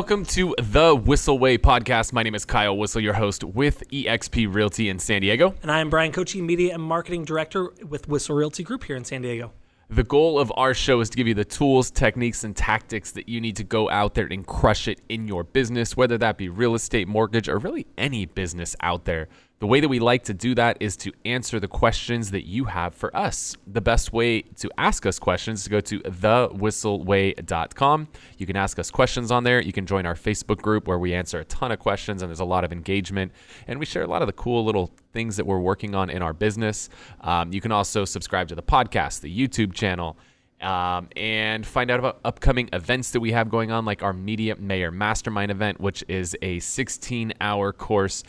Welcome to the Whissel Way podcast. My name is Kyle Whissel, your host with eXp Realty in San Diego. And I am Bryan Koci, Media and Marketing Director with Whissel Realty Group here in San Diego. The goal of our show is to give you the tools, techniques, and tactics that you need to go out there and crush it in your business, whether that be real estate, mortgage, or really any business out there. The way that we like to do that is to answer the questions that you have for us. The best way to ask us questions is to go to thewhisselway.com. You can ask us questions on there. You can join our Facebook group where we answer a ton of questions and there's a lot of engagement. And we share a lot of the cool little things that we're working on in our business. Um, you can also subscribe to the podcast, the YouTube channel. Um, and find out about upcoming events that we have going on, like our Media Mayor Mastermind event, which is a 16 hour course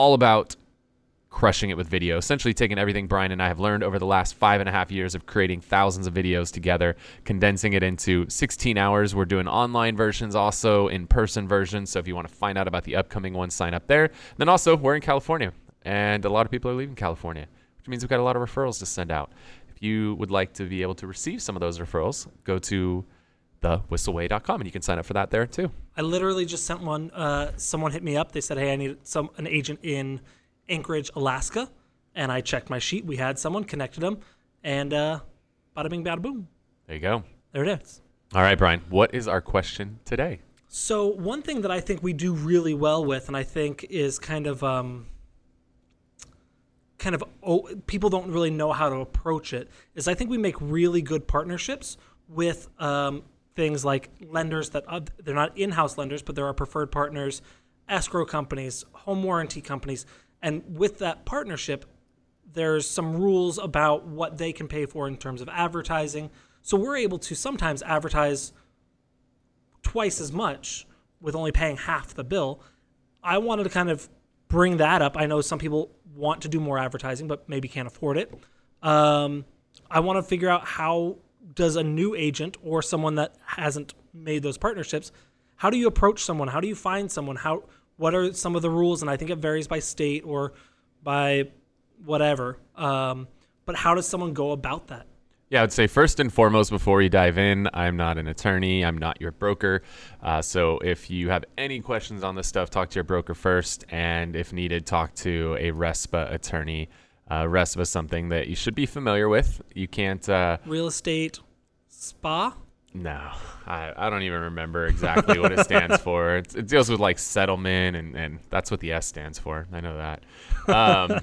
all about crushing it with video, essentially taking everything Bryan and I have learned over the last five and a half years of creating thousands of videos together, condensing it into 16 hours. We're doing online versions, also in person versions. So if you want to find out about the upcoming ones, sign up there. Then also, we're in California, and a lot of people are leaving California, which means we've got a lot of referrals to send out. If you would like to be able to receive some of those referrals, go to thewhisselway.com and you can sign up for that there too. I literally just sent one. Uh, someone hit me up. They said, "Hey, I need some an agent in Anchorage, Alaska," and I checked my sheet. We had someone connected them, and uh, bada bing, bada boom. There you go. There it is. All right, Bryan. What is our question today? So one thing that I think we do really well with, and I think is kind of um, kind of oh, people don't really know how to approach it, is I think we make really good partnerships with um, things like lenders that uh, they're not in-house lenders, but there are preferred partners, escrow companies, home warranty companies, and with that partnership, there's some rules about what they can pay for in terms of advertising. So we're able to sometimes advertise twice as much with only paying half the bill. I wanted to kind of bring that up. I know some people want to do more advertising, but maybe can't afford it. Um, I want to figure out how does a new agent or someone that hasn't made those partnerships, how do you approach someone? How do you find someone? How what are some of the rules? And I think it varies by state or by whatever. Um, but how does someone go about that? Yeah, I would say first and foremost, before you dive in, I'm not an attorney. I'm not your broker. Uh, so if you have any questions on this stuff, talk to your broker first. And if needed, talk to a RESPA attorney. Uh, RESPA is something that you should be familiar with. You can't. Uh, Real estate spa? No, I, I don't even remember exactly what it stands for. It's, it deals with like settlement, and, and that's what the S stands for. I know that. Um,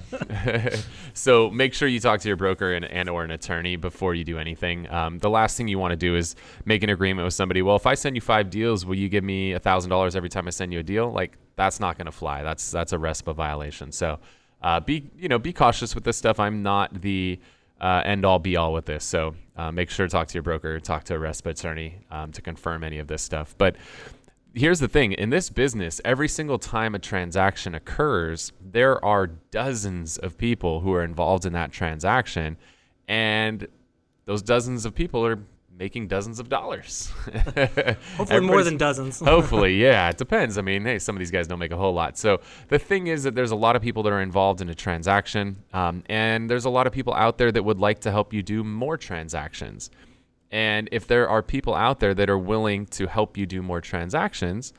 so make sure you talk to your broker and, and or an attorney before you do anything. Um, the last thing you want to do is make an agreement with somebody. Well, if I send you five deals, will you give me a thousand dollars every time I send you a deal? Like that's not going to fly. That's that's a RESPA violation. So uh, be you know be cautious with this stuff. I'm not the uh, end all be all with this. So uh, make sure to talk to your broker, talk to a RESPA attorney um, to confirm any of this stuff. But here's the thing in this business, every single time a transaction occurs, there are dozens of people who are involved in that transaction. And those dozens of people are making dozens of dollars. hopefully more than dozens. hopefully, yeah. It depends. I mean, hey, some of these guys don't make a whole lot. So the thing is that there's a lot of people that are involved in a transaction, um, and there's a lot of people out there that would like to help you do more transactions. And if there are people out there that are willing to help you do more transactions,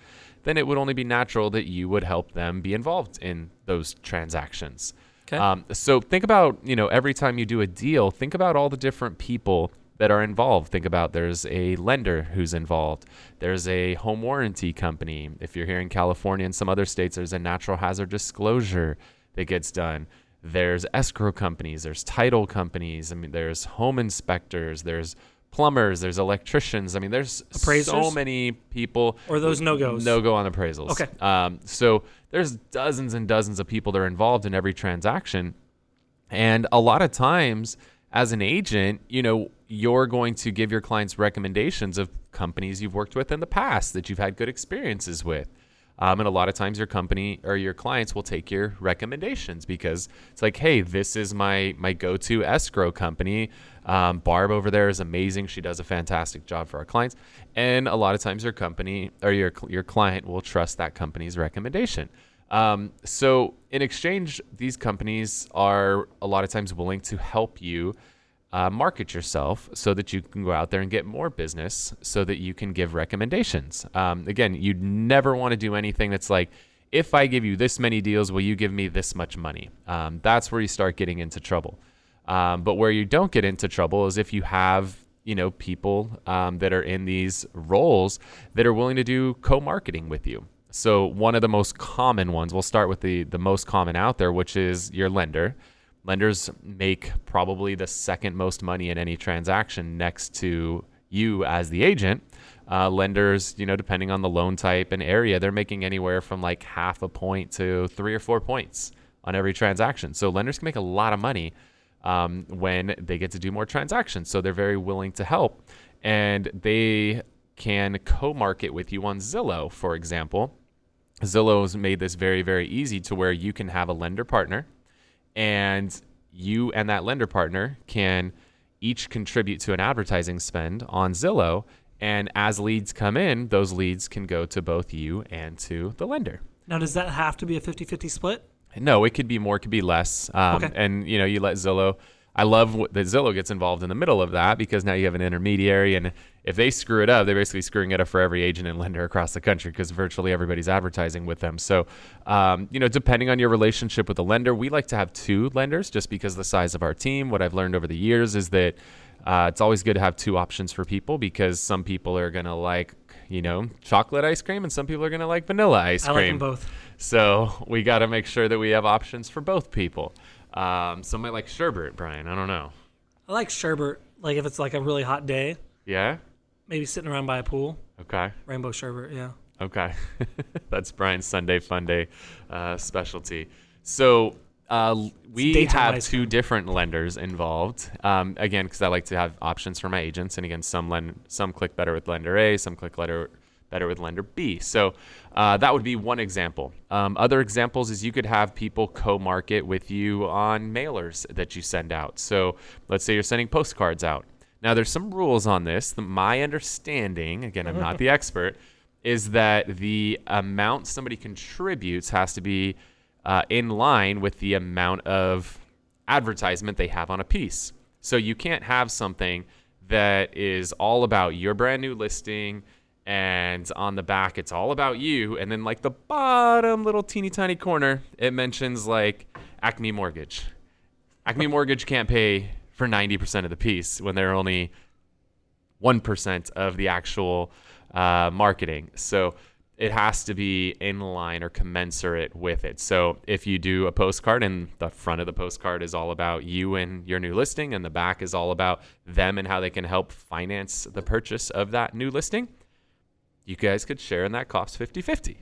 then it would only be natural that you would help them be involved in those transactions. Okay. Um, so think about, you know, every time you do a deal, think about all the different people that are involved. Think about there's a lender who's involved. There's a home warranty company. If you're here in California and some other states, there's a natural hazard disclosure that gets done. There's escrow companies, there's title companies, I mean there's home inspectors, there's plumbers, there's electricians. I mean there's Appraisers? so many people Or those no-goes? No go on appraisals. Okay. Um, so there's dozens and dozens of people that are involved in every transaction. And a lot of times as an agent, you know, you're going to give your clients recommendations of companies you've worked with in the past that you've had good experiences with. Um, and a lot of times your company or your clients will take your recommendations because it's like, hey, this is my my go-to escrow company. Um, Barb over there is amazing. She does a fantastic job for our clients. And a lot of times your company or your your client will trust that company's recommendation. Um, so in exchange, these companies are a lot of times willing to help you uh, market yourself so that you can go out there and get more business so that you can give recommendations. Um, again, you'd never want to do anything that's like, if I give you this many deals, will you give me this much money? Um, that's where you start getting into trouble. Um, but where you don't get into trouble is if you have you know people um, that are in these roles that are willing to do co-marketing with you. So one of the most common ones, we'll start with the the most common out there, which is your lender. Lenders make probably the second most money in any transaction next to you as the agent. Uh, lenders, you know, depending on the loan type and area, they're making anywhere from like half a point to three or four points on every transaction. So lenders can make a lot of money um, when they get to do more transactions. So they're very willing to help. And they can co market with you on Zillow, for example. Zillow's made this very, very easy to where you can have a lender partner and you and that lender partner can each contribute to an advertising spend on Zillow. And as leads come in, those leads can go to both you and to the lender. Now, does that have to be a 50 50 split? No, it could be more, it could be less. Um, Okay. And you know, you let Zillow. I love that Zillow gets involved in the middle of that because now you have an intermediary, and if they screw it up, they're basically screwing it up for every agent and lender across the country because virtually everybody's advertising with them. So, um, you know, depending on your relationship with the lender, we like to have two lenders just because of the size of our team. What I've learned over the years is that uh, it's always good to have two options for people because some people are gonna like, you know, chocolate ice cream, and some people are gonna like vanilla ice cream. I like them both. So we got to make sure that we have options for both people. Um, some might like sherbet, Bryan. I don't know. I like sherbet, like if it's like a really hot day, Yeah. maybe sitting around by a pool. Okay. Rainbow sherbet, yeah. Okay. That's Bryan's Sunday Fun Day uh, specialty. So uh, we daytime have ice two different lenders involved. Um, again, because I like to have options for my agents, and again, some lend some click better with lender A, some click letter better with lender B. So uh, that would be one example. Um, other examples is you could have people co-market with you on mailers that you send out. So let's say you're sending postcards out. Now there's some rules on this. The, my understanding, again, I'm not the expert, is that the amount somebody contributes has to be uh, in line with the amount of advertisement they have on a piece. So you can't have something that is all about your brand new listing and on the back it's all about you and then like the bottom little teeny tiny corner it mentions like Acme Mortgage. Acme Mortgage can't pay for 90% of the piece when they're only 1% of the actual uh, marketing. So it has to be in line or commensurate with it. So if you do a postcard and the front of the postcard is all about you and your new listing, and the back is all about them and how they can help finance the purchase of that new listing, you guys could share in that cost 50 50.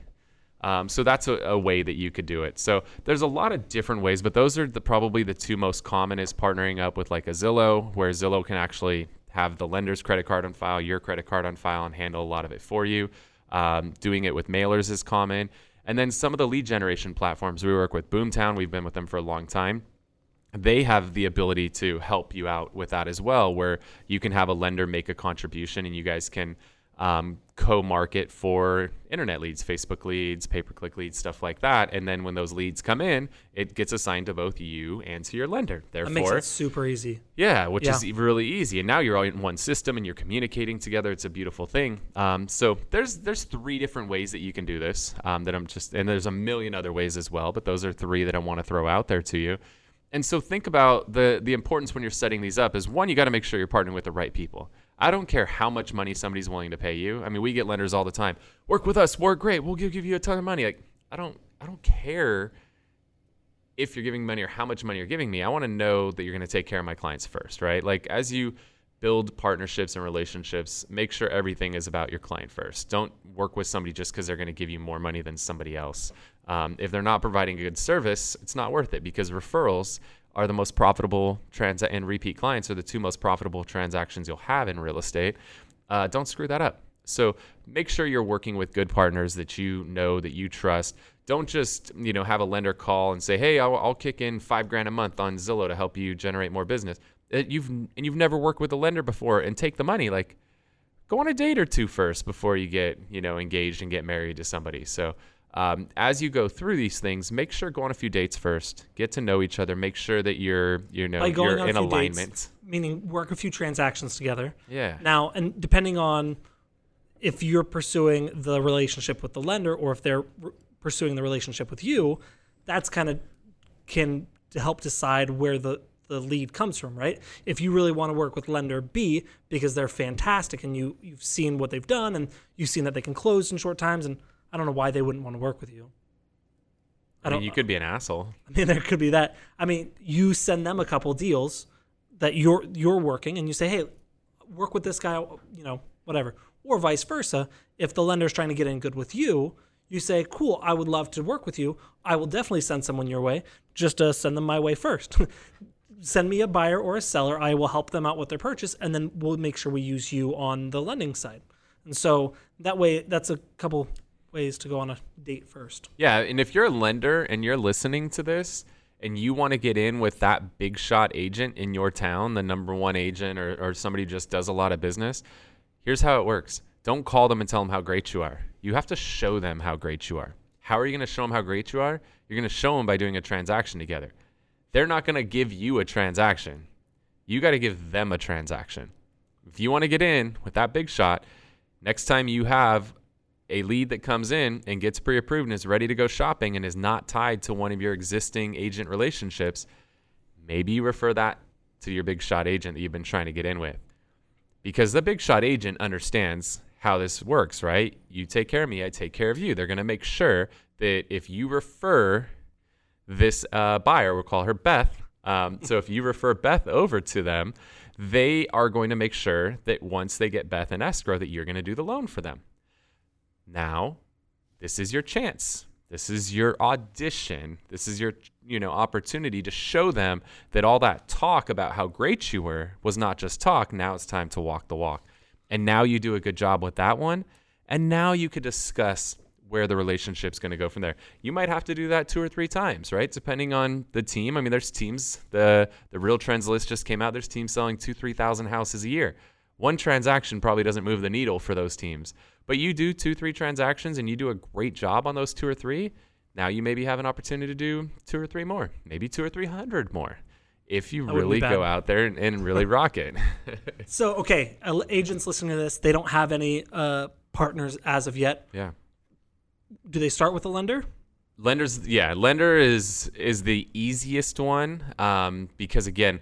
Um, so that's a, a way that you could do it. So there's a lot of different ways, but those are the, probably the two most common is partnering up with like a Zillow, where Zillow can actually have the lender's credit card on file, your credit card on file, and handle a lot of it for you. Um, doing it with mailers is common. And then some of the lead generation platforms, we work with Boomtown. We've been with them for a long time. They have the ability to help you out with that as well, where you can have a lender make a contribution and you guys can um, co-market for internet leads, Facebook leads, pay-per-click leads, stuff like that. And then when those leads come in, it gets assigned to both you and to your lender. Therefore, That makes it super easy. yeah, which is Yeah. e- really easy. And now you're all in one system and you're communicating together. It's a beautiful thing. Um, so there's there's three different ways that you can do this. Um, that I'm just and there's a million other ways as well, but those are three that I want to throw out there to you. And so think about the the importance when you're setting these up is one, you got to make sure you're partnering with the right people. I don't care how much money somebody's willing to pay you. I mean, we get lenders all the time. Work with us. We're great. We'll give, give you a ton of money. Like I don't I don't care if you're giving money or how much money you're giving me, I want to know that you're going to take care of my clients first, right? Like as you build partnerships and relationships, make sure everything is about your client first. Don't work with somebody just because they're going to give you more money than somebody else. Um, if they're not providing a good service, it's not worth it because referrals are the most profitable trans and repeat clients are the two most profitable transactions you'll have in real estate. Uh, don't screw that up. So make sure you're working with good partners that you know that you trust. Don't just you know have a lender call and say, "Hey, I'll, I'll kick in five grand a month on Zillow to help you generate more business." Uh, you've and you've never worked with a lender before and take the money. Like, go on a date or two first before you get you know engaged and get married to somebody. So Um, as you go through these things, make sure go on a few dates first. Get to know each other. Make sure that you're you know going you're on a in few alignment. dates, meaning work a few transactions together. Yeah. Now, and depending on if you're pursuing the relationship with the lender or if they're r- pursuing the relationship with you, that's kind of can to help decide where the the lead comes from, right? If you really want to work with lender B because they're fantastic and you you've seen what they've done and you've seen that they can close in short times and I don't know why they wouldn't want to work with you. I mean, you could be an asshole. I mean, there could be that. I mean, you send them a couple deals that you're you're working, and you say, "Hey, work with this guy," you know, whatever, or vice versa. If the lender's trying to get in good with you, you say, "Cool, I would love to work with you. I will definitely send someone your way. Just uh, send them my way first. send me a buyer or a seller. I will help them out with their purchase, and then we'll make sure we use you on the lending side." And so that way, that's a couple ways to go on a date first. Yeah, and if you're a lender and you're listening to this and you want to get in with that big shot agent in your town, the number one agent or, or somebody just does a lot of business, here's how it works. Don't call them and tell them how great you are. You have to show them how great you are. How are you going to show them how great you are? You're going to show them by doing a transaction together. They're not going to give you a transaction. You got to give them a transaction. If you want to get in with that big shot, next time you have a lead that comes in and gets pre approved and is ready to go shopping and is not tied to one of your existing agent relationships, maybe you refer that to your big shot agent that you've been trying to get in with. Because the big shot agent understands how this works, right? You take care of me, I take care of you. They're going to make sure that if you refer this uh, buyer, we'll call her Beth. Um, so if you refer Beth over to them, they are going to make sure that once they get Beth in escrow, that you're going to do the loan for them. Now, this is your chance. This is your audition. This is your, you know, opportunity to show them that all that talk about how great you were was not just talk. Now it's time to walk the walk. And now you do a good job with that one. And now you could discuss where the relationship's going to go from there. You might have to do that two or three times, right? Depending on the team. I mean, there's teams. The the Real Trends list just came out. There's teams selling two, three thousand houses a year. One transaction probably doesn't move the needle for those teams. But you do two, three transactions and you do a great job on those two or three. Now you maybe have an opportunity to do two or three more, maybe two or three hundred more, if you That really go out there and, and really rock it. So, okay, uh, agents listening to this, they don't have any uh, partners as of yet. yeah. Do they start with a lender? lenders yeah lender is is the easiest one um, because again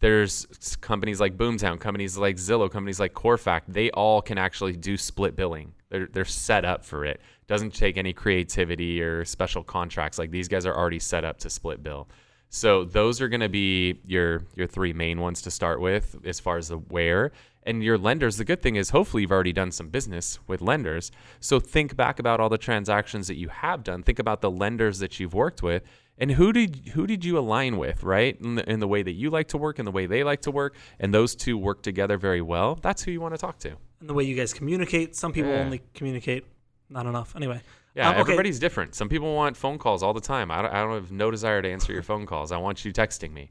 there's companies like boomtown companies like zillow companies like CoreFact. they all can actually do split billing. They're, they're set up for it. Doesn't take any creativity or special contracts. Like these guys are already set up to split bill. So those are going to be your your three main ones to start with as far as the where. And your lenders the good thing is hopefully you've already done some business with lenders. So think back about all the transactions that you have done. Think about the lenders that you've worked with and who did who did you align with right in the, in the way that you like to work and the way they like to work and those two work together very well that's who you want to talk to And the way you guys communicate. Some people Yeah. only communicate not enough. Anyway. yeah Um, okay. everybody's different some people want phone calls all the time I don't, I don't have no desire to answer your phone calls i want you texting me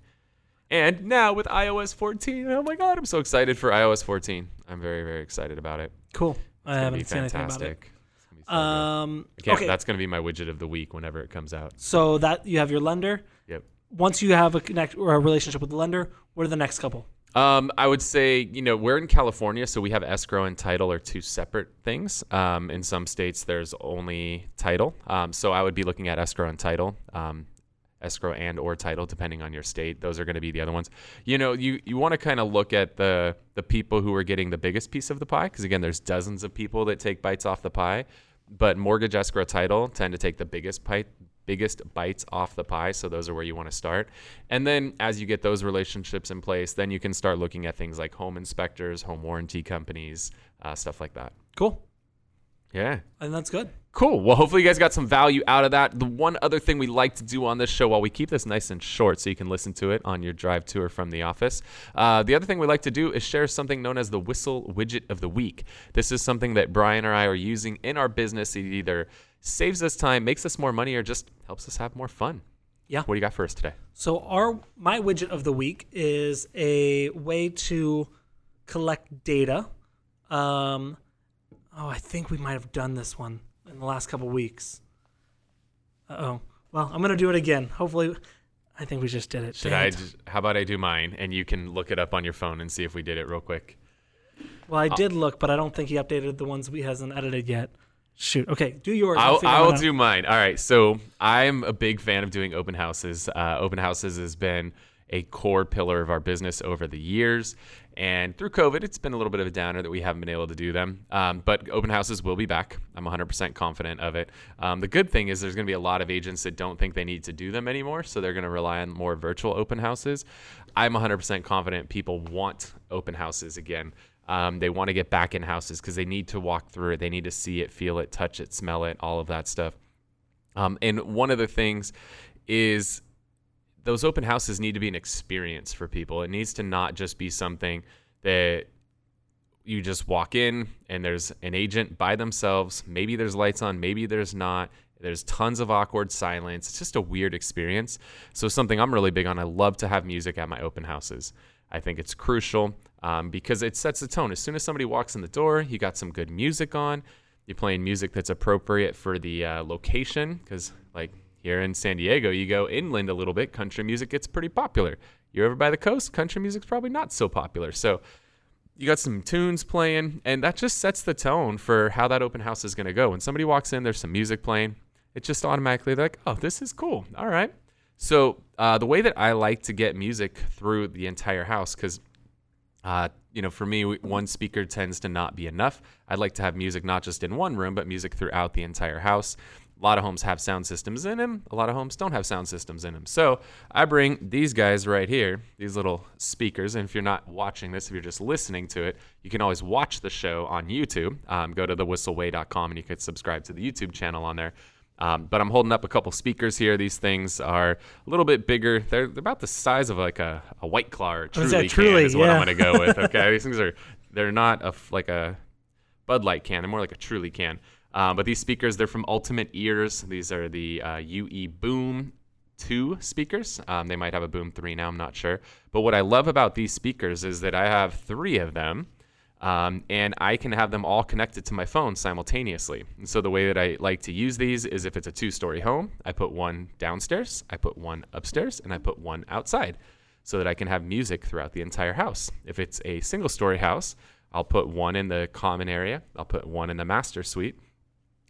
and now with ios 14 oh my god i'm so excited for ios 14 i'm very very excited about it Cool. I It's gonna haven't be seen anything about it. Um, can't- okay, That's going to be my widget of the week whenever it comes out. so that you have your lender. Yep. Once you have a connect or a relationship with the lender, what are the next couple? Um, I would say, you know, we're in California, so we have escrow and title are two separate things. Um, in some states, there's only title. Um, so I would be looking at escrow and title. Um, escrow and or title depending on your state those are going to be the other ones you know you you want to kind of look at the the people who are getting the biggest piece of the pie because again there's dozens of people that take bites off the pie but mortgage escrow title tend to take the biggest bite biggest bites off the pie so those are where you want to start and then as you get those relationships in place then you can start looking at things like home inspectors home warranty companies uh, stuff like that Cool. Yeah And that's good. Cool. Well, hopefully you guys got some value out of that. The one other thing we like to do on this show, while we keep this nice and short so you can listen to it on your drive to or from the office, uh, the other thing we like to do is share something known as the Whissel Widget of the Week. This is something that Bryan or I are using in our business. It either saves us time, makes us more money, or just helps us have more fun. Yeah. What do you got for us today? So our my widget of the week is a way to collect data. Um, oh, I think we might have done this one in the last couple weeks. Uh oh. Well, I'm gonna do it again. Hopefully, I think we just did it. Should Dang I? it. Just, how about I do mine and you can look it up on your phone and see if we did it real quick. Well, I did look, but I don't think he updated the ones we hasn't edited yet. Shoot. Okay, do yours. I'll, I'll do mine. All right. So I'm a big fan of doing open houses. Uh, open houses has been a core pillar of our business over the years. And through COVID, it's been a little bit of a downer that we haven't been able to do them. Um, but open houses will be back. I'm 100% confident of it. Um, the good thing is there's going to be a lot of agents that don't think they need to do them anymore. So they're going to rely on more virtual open houses. I'm 100% confident people want open houses again. Um, they want to get back in houses because they need to walk through it. They need to see it, feel it, touch it, smell it, all of that stuff. Um, and one of the things is those open houses need to be an experience for people. It needs to not just be something that you just walk in and there's an agent by themselves. Maybe there's lights on, maybe there's not. There's tons of awkward silence. It's just a weird experience. So, something I'm really big on, I love to have music at my open houses. I think it's crucial um, because it sets the tone. As soon as somebody walks in the door, you got some good music on. You're playing music that's appropriate for the uh, location because, like here in San Diego, you go inland a little bit, country music gets pretty popular. You're over by the coast, country music's probably not so popular. So, you got some tunes playing, and that just sets the tone for how that open house is going to go. When somebody walks in, there's some music playing. It just automatically they're like, oh, this is cool. All right. So uh, the way that I like to get music through the entire house, because uh, you know, for me, one speaker tends to not be enough. I'd like to have music not just in one room, but music throughout the entire house. A lot of homes have sound systems in them. A lot of homes don't have sound systems in them. So I bring these guys right here, these little speakers. And if you're not watching this, if you're just listening to it, you can always watch the show on YouTube. Um, go to thewhisselway.com and you could subscribe to the YouTube channel on there. Um, but I'm holding up a couple speakers here. These things are a little bit bigger. They're, they're about the size of like a, a White Claw or Truly, that Truly? is what I'm going to go with. Okay, these things are they're not a like a Bud Light can. They're more like a Truly can. Um, but these speakers, they're from Ultimate Ears. These are the uh, UE Boom 2 speakers. Um, they might have a Boom 3 now, I'm not sure. But what I love about these speakers is that I have three of them. Um, and I can have them all connected to my phone simultaneously. And so the way that I like to use these is if it's a two-story home, I put one downstairs, I put one upstairs, and I put one outside, so that I can have music throughout the entire house. If it's a single-story house, I'll put one in the common area, I'll put one in the master suite,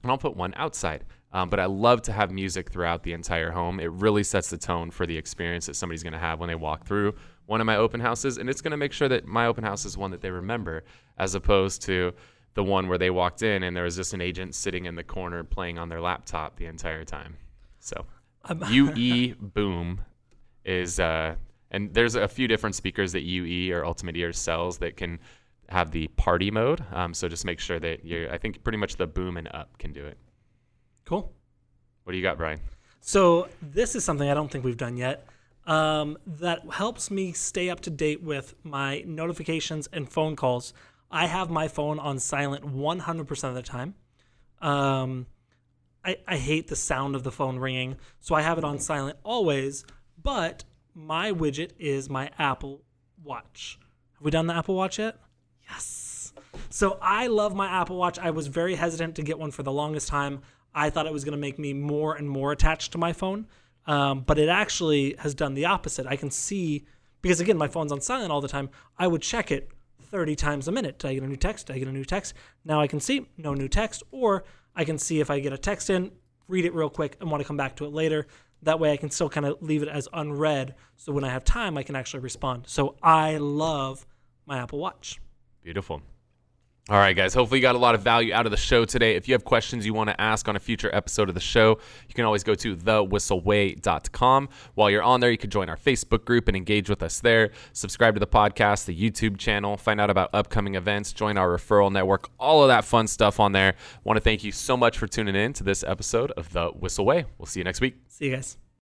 and I'll put one outside. Um, but I love to have music throughout the entire home. It really sets the tone for the experience that somebody's going to have when they walk through one of my open houses, and it's going to make sure that my open house is one that they remember, as opposed to the one where they walked in and there was just an agent sitting in the corner playing on their laptop the entire time. So Um, UE Boom is, uh, and there's a few different speakers that UE or Ultimate Ears sells that can have the party mode. Um, so just make sure that you're, I think pretty much the boom and up can do it. Cool. What do you got, Bryan? So this is something I don't think we've done yet. Um, that helps me stay up to date with my notifications and phone calls. I have my phone on silent 100% of the time. Um, I, I hate the sound of the phone ringing, so I have it on silent always. But my widget is my Apple Watch. Have we done the Apple Watch yet? Yes. So I love my Apple Watch. I was very hesitant to get one for the longest time. I thought it was going to make me more and more attached to my phone. Um, but it actually has done the opposite. I can see, because again, my phone's on silent all the time, I would check it 30 times a minute. Did I get a new text? Did I get a new text? Now I can see no new text, or I can see if I get a text in, read it real quick, and want to come back to it later. That way I can still kind of leave it as unread. So when I have time, I can actually respond. So I love my Apple Watch. Beautiful. All right, guys. Hopefully, you got a lot of value out of the show today. If you have questions you want to ask on a future episode of the show, you can always go to thewhisselway.com. While you're on there, you can join our Facebook group and engage with us there. Subscribe to the podcast, the YouTube channel, find out about upcoming events, join our referral network, all of that fun stuff on there. want to thank you so much for tuning in to this episode of The Whissel Way. We'll see you next week. See you guys.